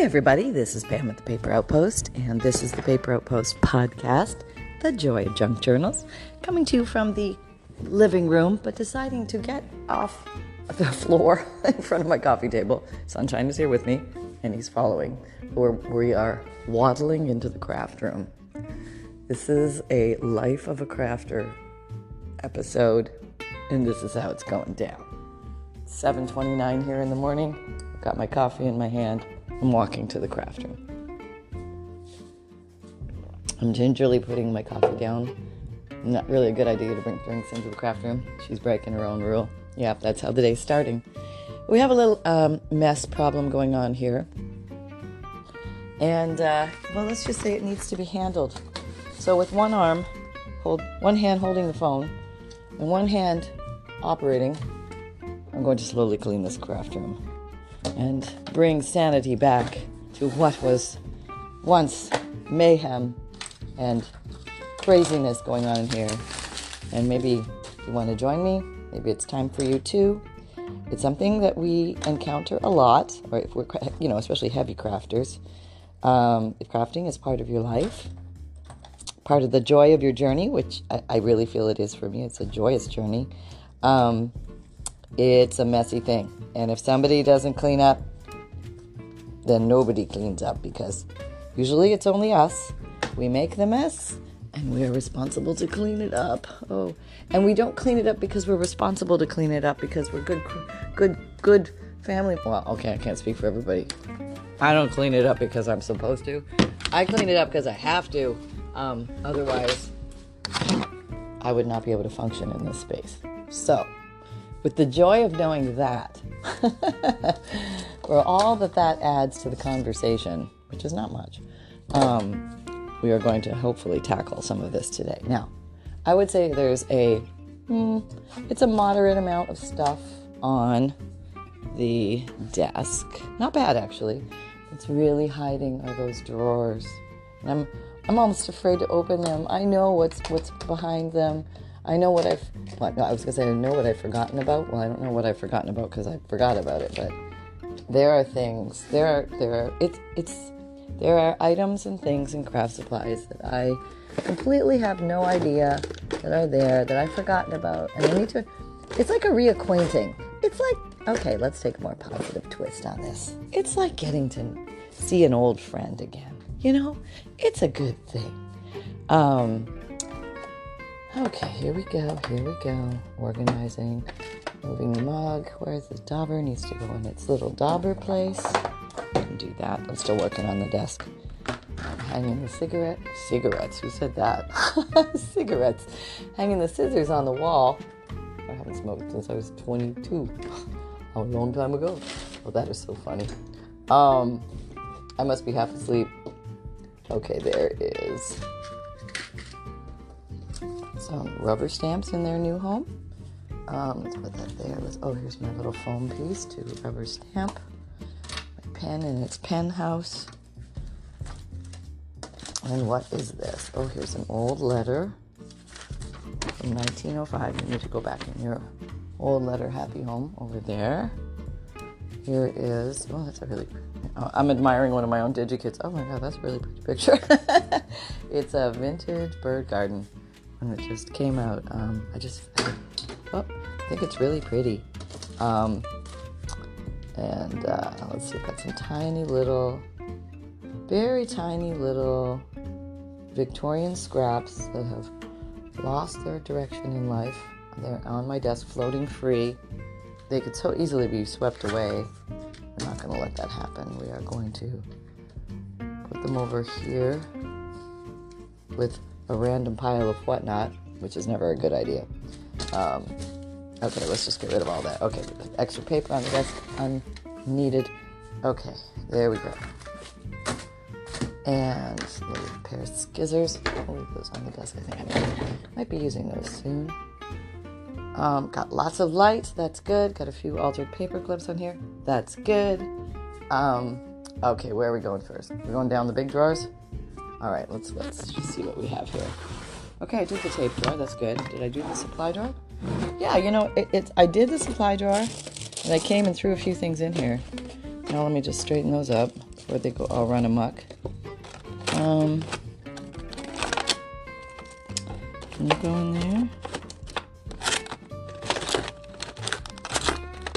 Hey, everybody, this is Pam at the Paper Outpost, and this is the Paper Outpost podcast, The Joy of Junk Journals, coming to you from the living room, but deciding to get off the floor in front of my coffee table. Sunshine is here with me, and he's following. We're, we are waddling into the craft room. This is a Life of a Crafter episode, and this is how it's going down. 7:29 here in the morning. Got my coffee in my hand. I'm walking to the craft room. I'm gingerly putting my coffee down. Not really a good idea to bring drinks into the craft room. She's breaking her own rule. Yeah, that's how the day's starting. We have a little um, mess problem going on here. And, uh, well, let's just say it needs to be handled. So, with one arm, hold one hand holding the phone, and one hand operating, I'm going to slowly clean this craft room and bring sanity back to what was once mayhem and craziness going on in here. And maybe you want to join me, maybe it's time for you too. It's something that we encounter a lot, or if we're, you know, especially heavy crafters. Um, if crafting is part of your life, part of the joy of your journey, which I, I really feel it is for me, it's a joyous journey. Um, it's a messy thing. And if somebody doesn't clean up, then nobody cleans up because usually it's only us. We make the mess and we are responsible to clean it up. Oh, and we don't clean it up because we're responsible to clean it up because we're good, good, good family. Well, okay, I can't speak for everybody. I don't clean it up because I'm supposed to. I clean it up because I have to. Um, otherwise, I would not be able to function in this space. So, with the joy of knowing that, or all that that adds to the conversation, which is not much, um, we are going to hopefully tackle some of this today. Now, I would say there's a, mm, it's a moderate amount of stuff on the desk. Not bad, actually. It's really hiding are those drawers. And I'm, I'm almost afraid to open them. I know what's what's behind them. I know what I've. No, I was gonna say I know what I've forgotten about. Well, I don't know what I've forgotten about because I forgot about it. But there are things. There are there are it's it's there are items and things and craft supplies that I completely have no idea that are there that I've forgotten about, and I need to. It's like a reacquainting. It's like okay, let's take a more positive twist on this. It's like getting to see an old friend again. You know, it's a good thing. Um, Okay, here we go, here we go. Organizing, moving the mug. Where's the dauber? Needs to go in its little dauber place. Can do that. I'm still working on the desk. Hanging the cigarette. Cigarettes, who said that? Cigarettes. Hanging the scissors on the wall. I haven't smoked since I was 22. A long time ago. Oh, that is so funny. Um, I must be half asleep. Okay, there is some rubber stamps in their new home. Um, let's put that there. Oh, here's my little foam piece to rubber stamp. My pen in its pen house. And what is this? Oh, here's an old letter from 1905. You need to go back in your old letter happy home over there. Here is, oh, that's a really, oh, I'm admiring one of my own DigiKits. Oh my god, that's a really pretty picture. it's a vintage bird garden and it just came out. Um, I just oh, I think it's really pretty. Um, and uh, let's see, I've got some tiny little, very tiny little Victorian scraps that have lost their direction in life. They're on my desk floating free. They could so easily be swept away. We're not going to let that happen. We are going to put them over here with a random pile of whatnot, which is never a good idea. Um, okay, let's just get rid of all that. Okay, extra paper on the desk, unneeded. Okay, there we go. And a pair of scissors. I'll leave those on the desk. I think I might, be using those soon. Um, got lots of light. That's good. Got a few altered paper clips on here. That's good. Um, okay, where are we going first? We're going down the big drawers. All right, let's let's see what we have here. Okay, I did the tape drawer. That's good. Did I do the supply drawer? Yeah, you know, it, it's I did the supply drawer, and I came and threw a few things in here. Now let me just straighten those up before they go all run amok. Um, can you go in there?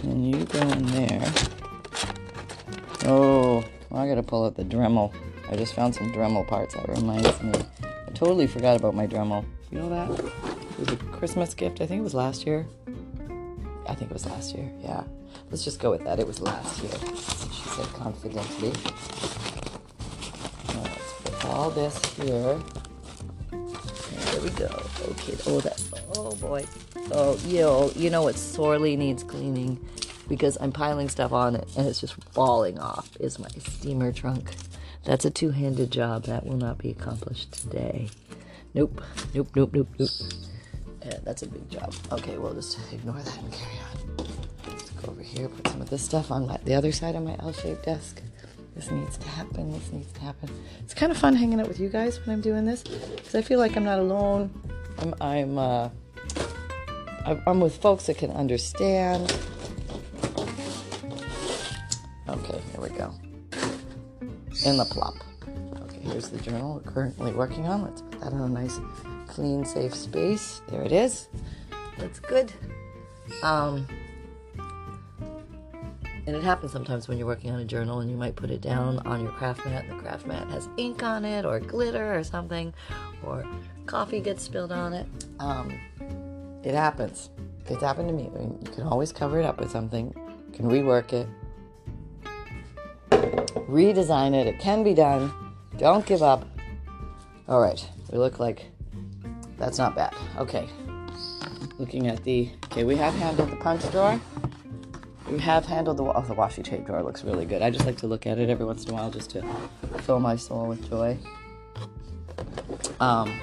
And you go in there. Oh, I gotta pull out the Dremel. I just found some Dremel parts. That reminds me. I totally forgot about my Dremel. You know that? It was a Christmas gift. I think it was last year. I think it was last year. Yeah. Let's just go with that. It was last year. She said confidently. Let's put all this here. There we go. Okay. Oh, that. Oh boy. Oh, you you know what sorely needs cleaning because I'm piling stuff on it and it's just falling off. Is my steamer trunk. That's a two-handed job that will not be accomplished today. Nope. Nope. Nope. Nope. Nope. Yeah, that's a big job. Okay, we'll just ignore that and carry on. Let's go over here, put some of this stuff on my, the other side of my L-shaped desk. This needs to happen. This needs to happen. It's kind of fun hanging out with you guys when I'm doing this because I feel like I'm not alone. I'm I'm uh, I'm with folks that can understand. In the plop. Okay, here's the journal we're currently working on. Let's put that in a nice, clean, safe space. There it is. That's good. Um, and it happens sometimes when you're working on a journal and you might put it down on your craft mat and the craft mat has ink on it or glitter or something or coffee gets spilled on it. Um, it happens. It's happened to me. I mean, you can always cover it up with something. You can rework it, redesign it. It can be done. Don't give up. All right, we look like that's not bad. Okay, looking at the okay, we have handled the punch drawer. We have handled the, oh, the washi tape drawer. Looks really good. I just like to look at it every once in a while just to fill my soul with joy. Um,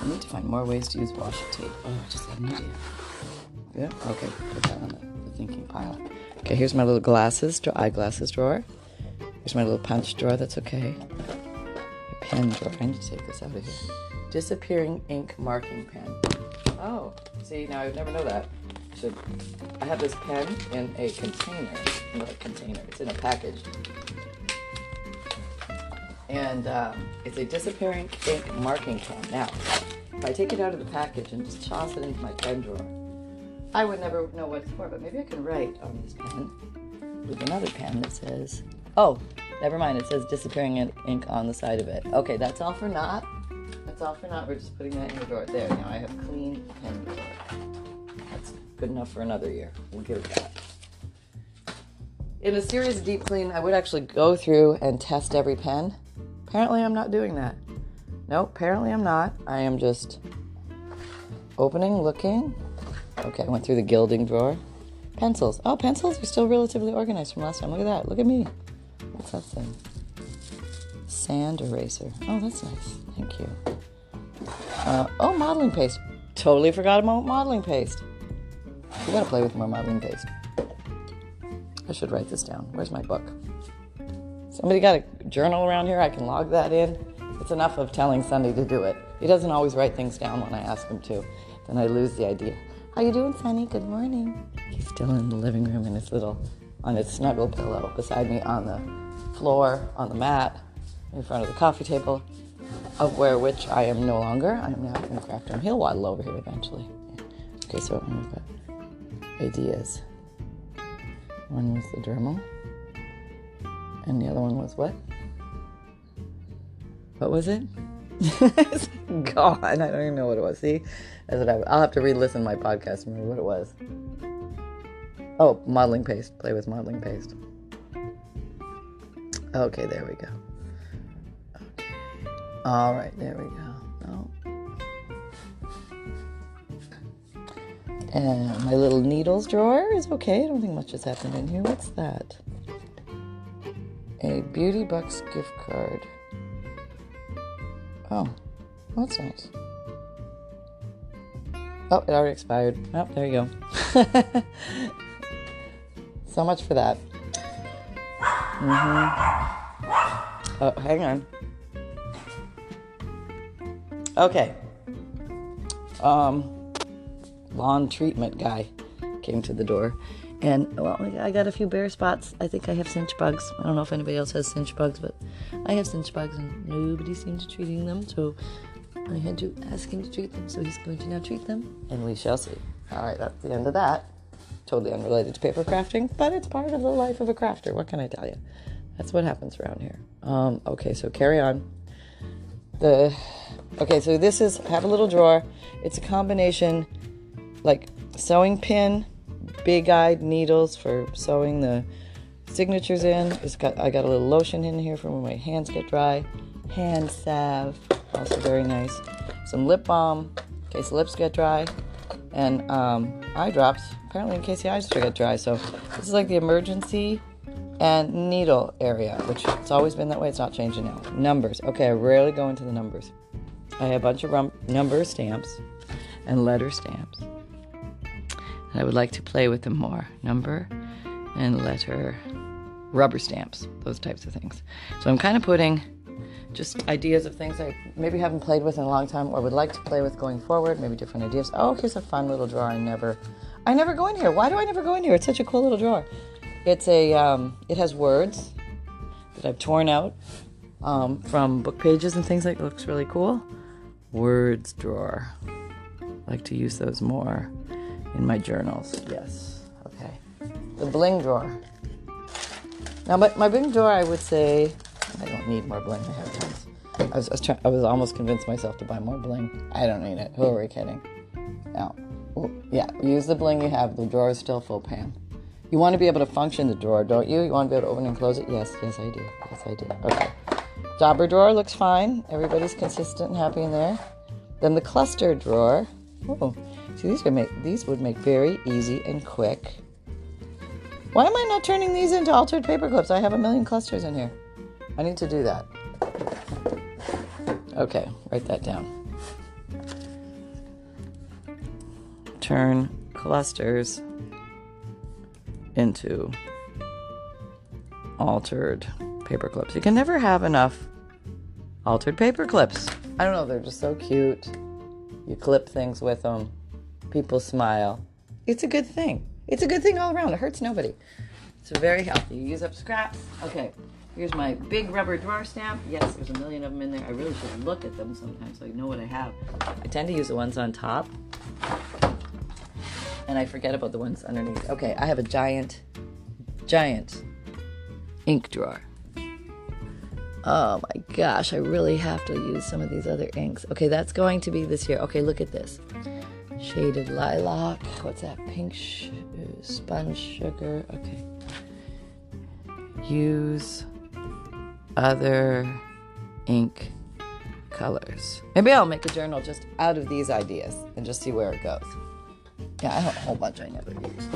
I need to find more ways to use washi tape. Oh, I just had an idea. Yeah. Okay. Put that on the, the thinking pile. Okay. Here's my little glasses, eyeglasses drawer. Here's my little punch drawer. That's okay. My pen drawer. I need to take this out of here. Disappearing ink marking pen. Oh, see now I'd never know that. Should I have this pen in a container? Not a container. It's in a package. And um, it's a disappearing ink marking pen. Now, if I take it out of the package and just toss it into my pen drawer, I would never know what it's for. But maybe I can write on this pen with another pen that says, "Oh, never mind. It says disappearing ink on the side of it." Okay, that's all for not. That's all for not. We're just putting that in the drawer. There. Now I have clean pen drawer. That's good enough for another year. We'll give it that. In a serious deep clean, I would actually go through and test every pen. Apparently, I'm not doing that. Nope, apparently, I'm not. I am just opening, looking. Okay, I went through the gilding drawer. Pencils. Oh, pencils are still relatively organized from last time. Look at that. Look at me. What's that thing? Sand eraser. Oh, that's nice. Thank you. Uh, oh, modeling paste. Totally forgot about modeling paste. We gotta play with more modeling paste. I should write this down. Where's my book? Somebody got a journal around here? I can log that in. It's enough of telling Sunday to do it. He doesn't always write things down when I ask him to. Then I lose the idea. How you doing, Sunny? Good morning. He's still in the living room in his little, on his snuggle pillow beside me on the floor, on the mat, in front of the coffee table, of where which I am no longer. I am now in room. He'll waddle over here eventually. Okay, so I've got ideas. One was the Dremel, and the other one was what? What was it? It's gone. I don't even know what it was. See, that's what I, I'll have to re-listen to my podcast. Remember what it was? Oh, modeling paste. Play with modeling paste. Okay, there we go. Okay. All right, there we go. Oh. And my little needles drawer is okay. I don't think much has happened in here. What's that? A Beauty Bucks gift card. Oh, that's nice. Oh, it already expired. Oh, there you go. so much for that. Mm-hmm. Oh, hang on. Okay. Um, lawn treatment guy came to the door. And, well, I got a few bare spots. I think I have chinch bugs. I don't know if anybody else has chinch bugs, but I have chinch bugs and nobody seems to treating them. So I had to ask him to treat them. So he's going to now treat them. And we shall see. All right, that's the end of that. Totally unrelated to paper crafting, but it's part of the life of a crafter. What can I tell you? That's what happens around here. Um, okay, so carry on. The okay, so this is have a little drawer. It's a combination like sewing pin, big-eyed needles for sewing the signatures in. It's got I got a little lotion in here for when my hands get dry. Hand salve, also very nice. Some lip balm in case the lips get dry, and um, eye drops apparently in case the eyes get dry. So this is like the emergency and needle area, which it's always been that way. It's not changing now. Numbers. Okay, I rarely go into the numbers. I have a bunch of rum- number stamps and letter stamps. I would like to play with them more. Number and letter rubber stamps, those types of things. So I'm kind of putting just ideas of things I maybe haven't played with in a long time or would like to play with going forward, maybe different ideas. Oh, here's a fun little drawer I never I never go in here. Why do I never go in here? It's such a cool little drawer. It's a um, it has words that I've torn out um, from book pages and things like. It looks really cool. Words drawer. I like to use those more in my journals. Yes. Okay. The bling drawer. Now, my, my bling drawer, I would say, I don't need more bling. I have tons. I was, I was, try- I was almost convinced myself to buy more bling. I don't need it. Who are we kidding? No. Yeah, use the bling you have. The drawer is still full, Pam. You want to be able to function the drawer, don't you? You want to be able to open and close it? Yes, yes, I do. Yes, I do. Okay. Dauber drawer looks fine. Everybody's consistent and happy in there. Then the cluster drawer. Oh, see, these would make these would make very easy and quick. Why am I not turning these into altered paper clips? I have a million clusters in here. I need to do that. Okay, write that down. Turn clusters into altered paper clips. You can never have enough altered paper clips. I don't know, they're just so cute. You clip things with them, people smile. It's a good thing. It's a good thing all around. It hurts nobody. It's very healthy. You use up scraps. Okay, here's my big rubber drawer stamp. Yes, there's a million of them in there. I really should look at them sometimes so I know what I have. I tend to use the ones on top and I forget about the ones underneath. Okay, I have a giant, giant ink drawer. Oh my gosh, I really have to use some of these other inks. Okay, that's going to be this year. Okay, look at this. Shaded lilac. What's that? Pink sh- uh, sponge sugar. Okay. Use other ink colors. Maybe I'll make a journal just out of these ideas and just see where it goes. Yeah, I have a whole bunch I never use.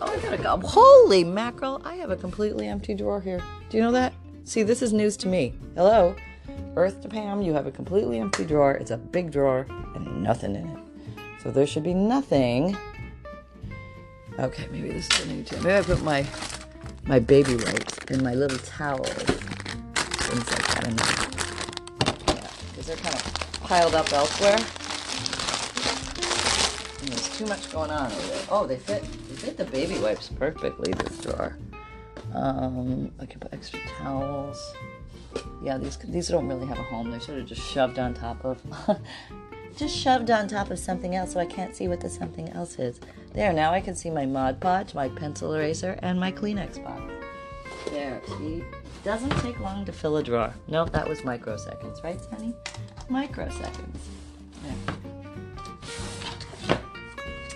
Oh, I got a go. Holy mackerel! I have a completely empty drawer here. Do you know that? See, this is news to me. Hello, Earth to Pam. You have a completely empty drawer. It's a big drawer and nothing in it. So there should be nothing. Okay, maybe this is a new too. Maybe I put my my baby wipes in my little towel. things like that in there. Yeah, because they're kind of piled up elsewhere. And there's too much going on over there. Oh, they fit. They fit the baby wipes perfectly. This drawer. Um, I can put extra towels. Yeah, these these don't really have a home. They're sort of just shoved on top of just shoved on top of something else so I can't see what the something else is. There, now I can see my Mod Podge, my pencil eraser, and my Kleenex box. There, see? Doesn't take long to fill a drawer. Nope, that was microseconds, right, Sunny? Microseconds. There.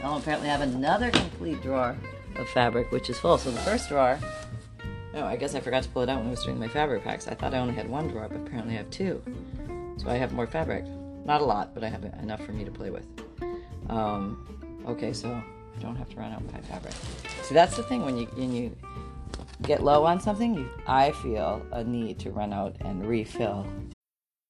I'll apparently have another complete drawer of fabric, which is full. So the first drawer, oh, I guess I forgot to pull it out when I was doing my fabric packs. I thought I only had one drawer, but apparently I have two. So I have more fabric. Not a lot, but I have enough for me to play with. Um, okay, so I don't have to run out buy fabric. See, that's the thing when you when you get low on something, you, I feel a need to run out and refill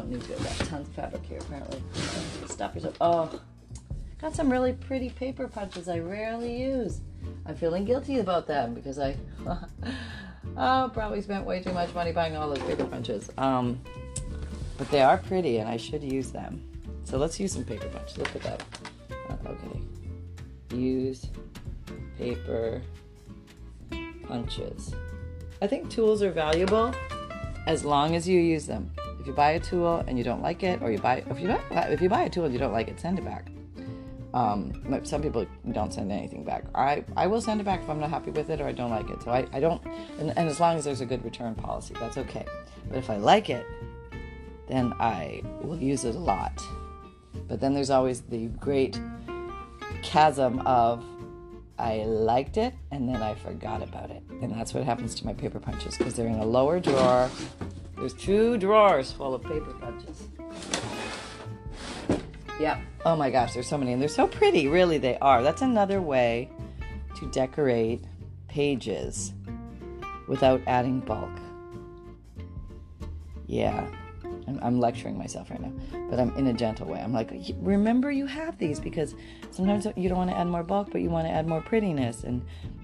Don't need to. I've got tons of fabric here, apparently. Stop yourself. Oh, got some really pretty paper punches I rarely use. I'm feeling guilty about them because I oh, probably spent way too much money buying all those paper punches. Um, but they are pretty and I should use them. So let's use some paper punches. Look at that. Uh, okay. Use paper punches. I think tools are valuable as long as you use them. You buy a tool and you don't like it, or you buy if you buy, if you buy a tool and you don't like it, send it back. Um, some people don't send anything back. I, I will send it back if I'm not happy with it or I don't like it. So I, I don't, and, and as long as there's a good return policy, that's okay. But if I like it, then I will use it a lot. But then there's always the great chasm of I liked it and then I forgot about it. And that's what happens to my paper punches because they're in a lower drawer there's two drawers full of paper punches. Yep. Oh my gosh, there's so many. And they're so pretty, really, they are. That's another way to decorate pages without adding bulk. Yeah. I'm, I'm, lecturing myself right now, but I'm in a gentle way. I'm like, remember you have these because sometimes you don't want to add more bulk, but you want to add more prettiness. And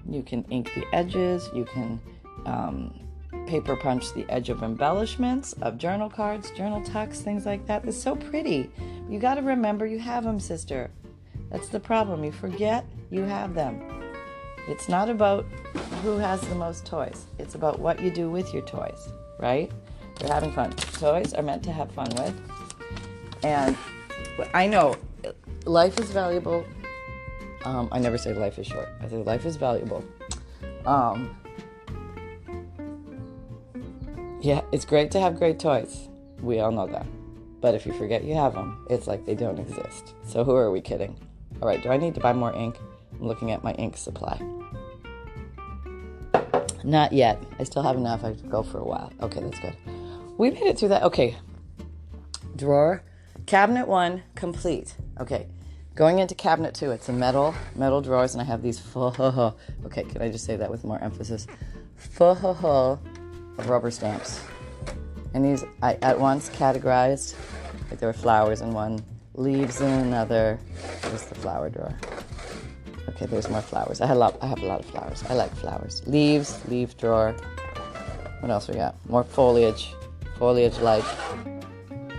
you can ink the edges, you can um, paper punch the edge of embellishments of journal cards, journal tucks, things like that. It's so pretty. You got to remember you have them, sister. That's the problem. You forget you have them. It's not about who has the most toys. It's about what you do with your toys, right? You're having fun. Toys are meant to have fun with. And I know life is valuable. Um, I never say life is short. I say life is valuable. Um, yeah, it's great to have great toys. We all know that. But if you forget you have them, it's like they don't exist. So who are we kidding? All right, do I need to buy more ink? I'm looking at my ink supply. Not yet. I still have enough. I could go for a while. Okay, that's good. We made it through that. Okay. Drawer, cabinet one, complete. Okay. Going into cabinet two, it's a metal, metal drawers, and I have these full. Okay, can I just say that with more emphasis? Full of rubber stamps. And these I at once categorized, like there were flowers in one, leaves in another. There's the flower drawer. Okay, there's more flowers. I had a lot. I have a lot of flowers. I like flowers. Leaves, leaf drawer. What else we got? More foliage, foliage light.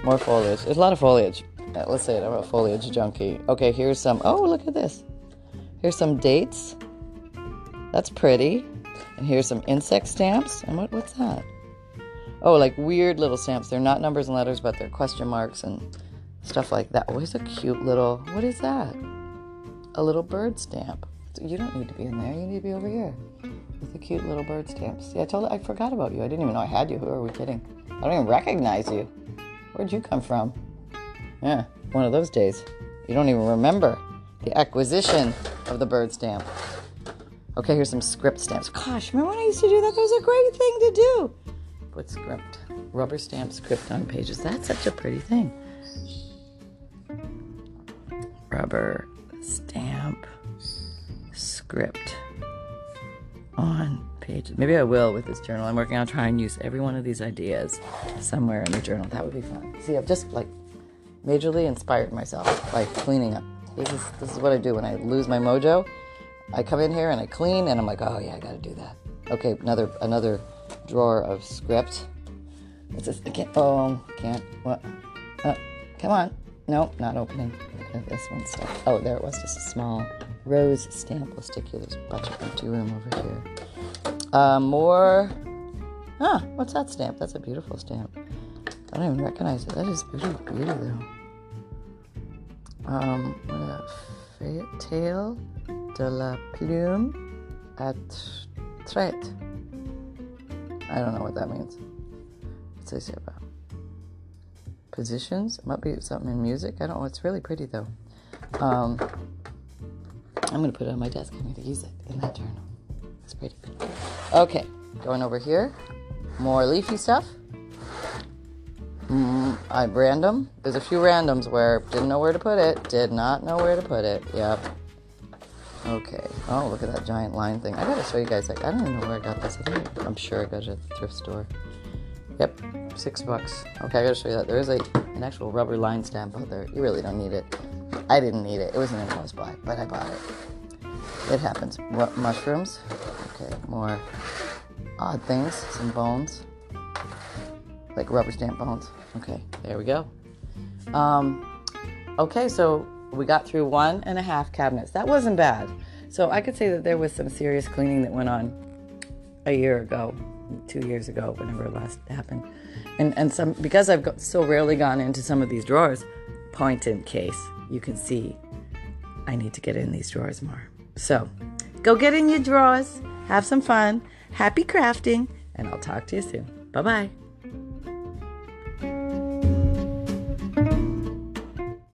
More foliage. There's a lot of foliage. Uh, let's say it. I'm a foliage junkie. Okay, here's some. Oh, look at this. Here's some dates. That's pretty. And here's some insect stamps. And what, what's that? Oh, like weird little stamps. They're not numbers and letters, but they're question marks and stuff like that. Oh, a cute little, what is that? A little bird stamp. You don't need to be in there. You need to be over here with the cute little bird stamps. See, I told I forgot about you. I didn't even know I had you. Who are we kidding? I don't even recognize you. Where'd you come from? Yeah, one of those days. You don't even remember the acquisition of the bird stamp. Okay, here's some script stamps. Gosh, remember when I used to do that? That was a great thing to do. Put script, rubber stamp script on pages. That's such a pretty thing. Rubber stamp script on pages. Maybe I will with this journal. I'm working on trying to use every one of these ideas somewhere in the journal. That would be fun. See, I've just like majorly inspired myself by cleaning up. This is this is what I do when I lose my mojo. I come in here and I clean, and I'm like, oh yeah, I got to do that. Okay, another another drawer of script. It's just I can't. Oh, can't. What? Uh, come on. No, not opening. This one's stuck. Oh, there it was. Just a small rose stamp. We'll stick you. There's a bunch of empty room over here. Uh, more. Ah, What's that stamp? That's a beautiful stamp. I don't even recognize it. That is beauty, beauty though. Um, what that? Tail de la plume at traite. I don't know what that means. What's this here about? Positions? It might be something in music. I don't know. It's really pretty though. Um, I'm gonna put it on my desk. I'm gonna use it in that journal. It's pretty. Okay, going over here. More leafy stuff. Mm, I random. There's a few randoms where didn't know where to put it. Did not know where to put it. Yep. Okay. Oh, look at that giant line thing. I gotta show you guys. Like, I don't even know where I got this. I think I'm sure I got it at the thrift store. Yep, six bucks. Okay, I gotta show you that. There is a an actual rubber line stamp out there. You really don't need it. I didn't need it. It was an impulse buy, but I bought it. It happens. What mushrooms? Okay, more odd things. Some bones, like rubber stamp bones. Okay, there we go. Um, okay, so we got through one and a half cabinets. That wasn't bad. So I could say that there was some serious cleaning that went on a year ago, two years ago, whenever it last happened. And and some because I've got, so rarely gone into some of these drawers, point in case you can see I need to get in these drawers more. So go get in your drawers, have some fun, happy crafting, and I'll talk to you soon. Bye bye.